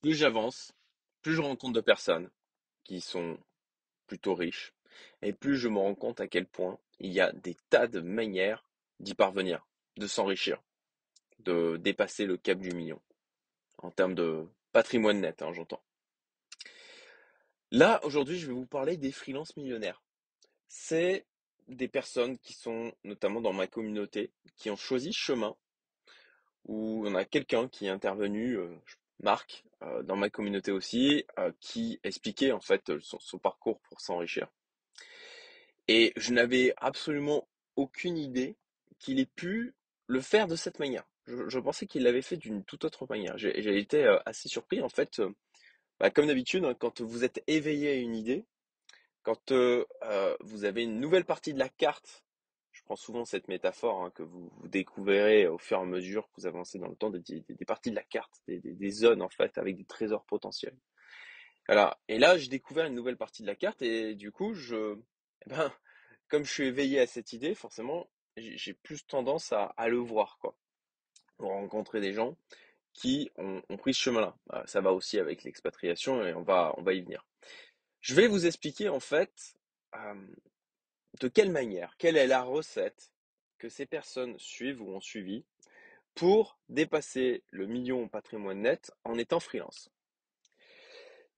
plus j'avance, plus je rencontre de personnes qui sont plutôt riches, et plus je me rends compte à quel point il y a des tas de manières d'y parvenir, de s'enrichir, de dépasser le cap du million, en termes de patrimoine net, hein, j'entends. Là, aujourd'hui, je vais vous parler des freelances millionnaires. C'est des personnes qui sont notamment dans ma communauté, qui ont choisi chemin, où on a quelqu'un qui est intervenu, euh, Marc, euh, dans ma communauté aussi, euh, qui expliquait en fait son, parcours pour s'enrichir. Et je n'avais absolument aucune idée qu'il ait pu le faire de cette manière. Je, pensais qu'il l'avait fait d'une toute autre manière. J'ai été assez surpris en fait. Bah, comme d'habitude, hein, quand vous êtes éveillé à une idée, quand vous avez une nouvelle partie de la carte souvent cette métaphore hein, que vous, découvrirez au fur et à mesure que vous avancez dans le temps, des, parties de la carte, des, zones en fait, avec des trésors potentiels. Voilà. Et là, j'ai découvert une nouvelle partie de la carte et du coup, je, eh ben, comme je suis éveillé à cette idée, forcément, j'ai plus tendance à, le voir, quoi. Pour rencontrer des gens qui ont, pris ce chemin-là. Bah, ça va aussi avec l'expatriation et on va, on va y venir. Je vais vous expliquer en fait de quelle manière, quelle est la recette que ces personnes suivent ou ont suivi pour dépasser le million patrimoine net en étant freelance?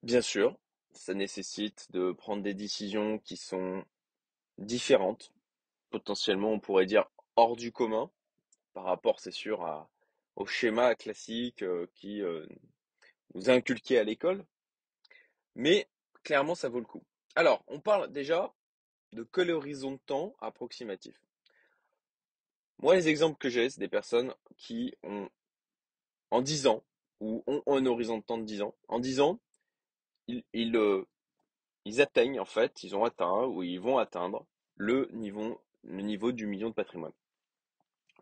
Bien sûr, ça nécessite de prendre des décisions qui sont différentes, potentiellement on pourrait dire hors du commun, par rapport, c'est sûr, au schéma classique euh, qui euh, nous a inculqué à l'école, mais clairement ça vaut le coup. Alors, on parle déjà de quel horizon de temps approximatif Moi, les exemples que j'ai, c'est des personnes qui ont, en 10 ans, ou ont un horizon de temps de 10 ans, en 10 ans, ils, ils, euh, ils atteignent, en fait, ils ont atteint, ou ils vont atteindre le niveau, du million de patrimoine.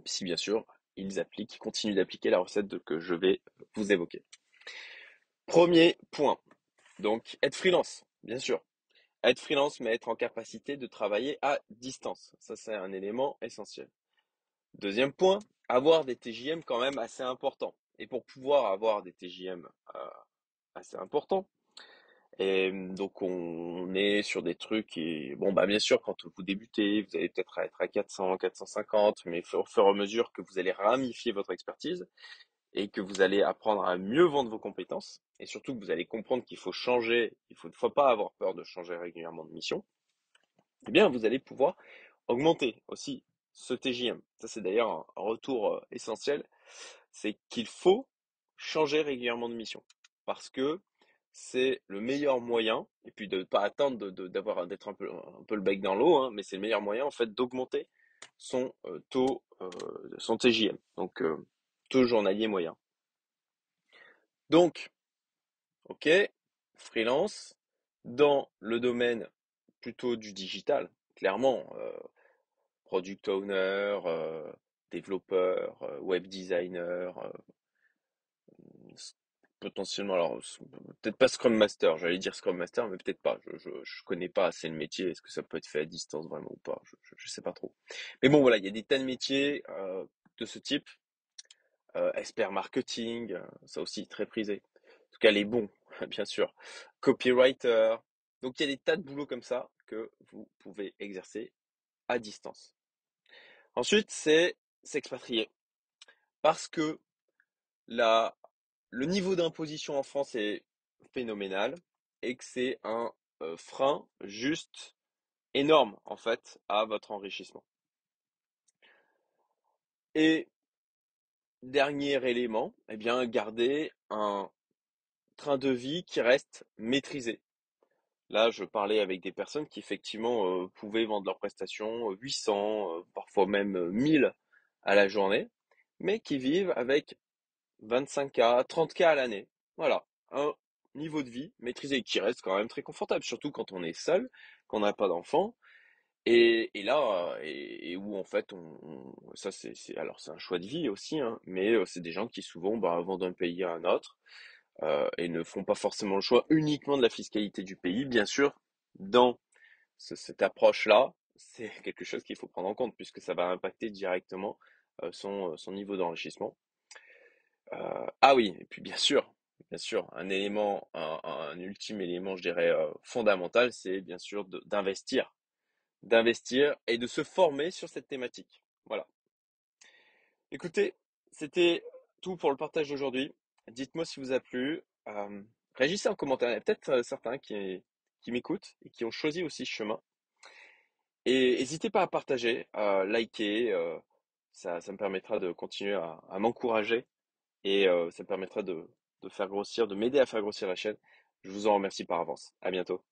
Si bien sûr, ils appliquent, continuent d'appliquer la recette que je vais vous évoquer. Premier point. Donc, être freelance, bien sûr être freelance, mais être en capacité de travailler à distance. Ça, c'est un élément essentiel. Deuxième point, avoir des TJM quand même assez importants. Et pour pouvoir avoir des TJM euh, assez importants, donc on est sur des trucs et bon bah bien sûr quand vous débutez, vous allez peut-être être à 400, 450, mais au fur et à mesure que vous allez ramifier votre expertise, et que vous allez apprendre à mieux vendre vos compétences et surtout que vous allez comprendre qu'il faut changer, il ne faut, pas avoir peur de changer régulièrement de mission, eh bien vous allez pouvoir augmenter aussi ce TJM. Ça c'est d'ailleurs un retour euh, essentiel, c'est qu'il faut changer régulièrement de mission parce que c'est le meilleur moyen, et puis de ne pas attendre d'avoir d'être un peu, un peu le bec dans l'eau, hein, mais c'est le meilleur moyen en fait d'augmenter son euh, taux, euh, son TJM. Donc taux journalier moyen. Donc, ok, freelance, dans le domaine plutôt du digital, clairement, euh, product owner, euh, développeur, euh, web designer, potentiellement, alors peut-être pas Scrum Master, j'allais dire Scrum Master, mais peut-être pas. Je, connais pas assez le métier. Est-ce que ça peut être fait à distance vraiment ou pas je, je, sais pas trop. Mais bon, voilà, il y a des tas de métiers de ce type expert marketing, euh, ça aussi très prisé. En tout cas, les bons, bien sûr. Copywriter. Donc, il y a des tas de boulots comme ça que vous pouvez exercer à distance. Ensuite, c'est s'expatrier. Parce que la, le niveau d'imposition en France est phénoménal et que c'est un euh, frein juste énorme en fait à votre enrichissement. Et Dernier élément, eh bien, garder un train de vie qui reste maîtrisé. Là, je parlais avec des personnes qui effectivement euh, pouvaient vendre leurs prestations 800, euh, parfois même 1000 à la journée, mais qui vivent avec 25K, 30K à l'année. Voilà, un niveau de vie maîtrisé qui reste quand même très confortable, surtout quand on est seul, qu'on n'a pas d'enfants et, là, et, où en fait, on, ça c'est, alors c'est un choix de vie aussi, hein, mais c'est des gens qui souvent bah, vont d'un pays à un autre et ne font pas forcément le choix uniquement de la fiscalité du pays. Bien sûr, dans cette approche-là, c'est quelque chose qu'il faut prendre en compte puisque ça va impacter directement son, niveau d'enrichissement. ah oui, et puis bien sûr, bien sûr, un élément, un, ultime élément, je dirais, fondamental, c'est bien sûr d'investir. D'investir et de se former sur cette thématique. Voilà. Écoutez, c'était tout pour le partage d'aujourd'hui. Dites-moi si vous a plu. Euh, réagissez en commentaire. Il y a peut-être euh, certains qui, m'écoutent et qui ont choisi aussi ce chemin. Et n'hésitez pas à partager, à liker. euh, ça, me permettra de continuer à, à m'encourager et euh, ça me permettra de, de faire grossir, de m'aider à faire grossir la chaîne. Je vous en remercie par avance. À bientôt.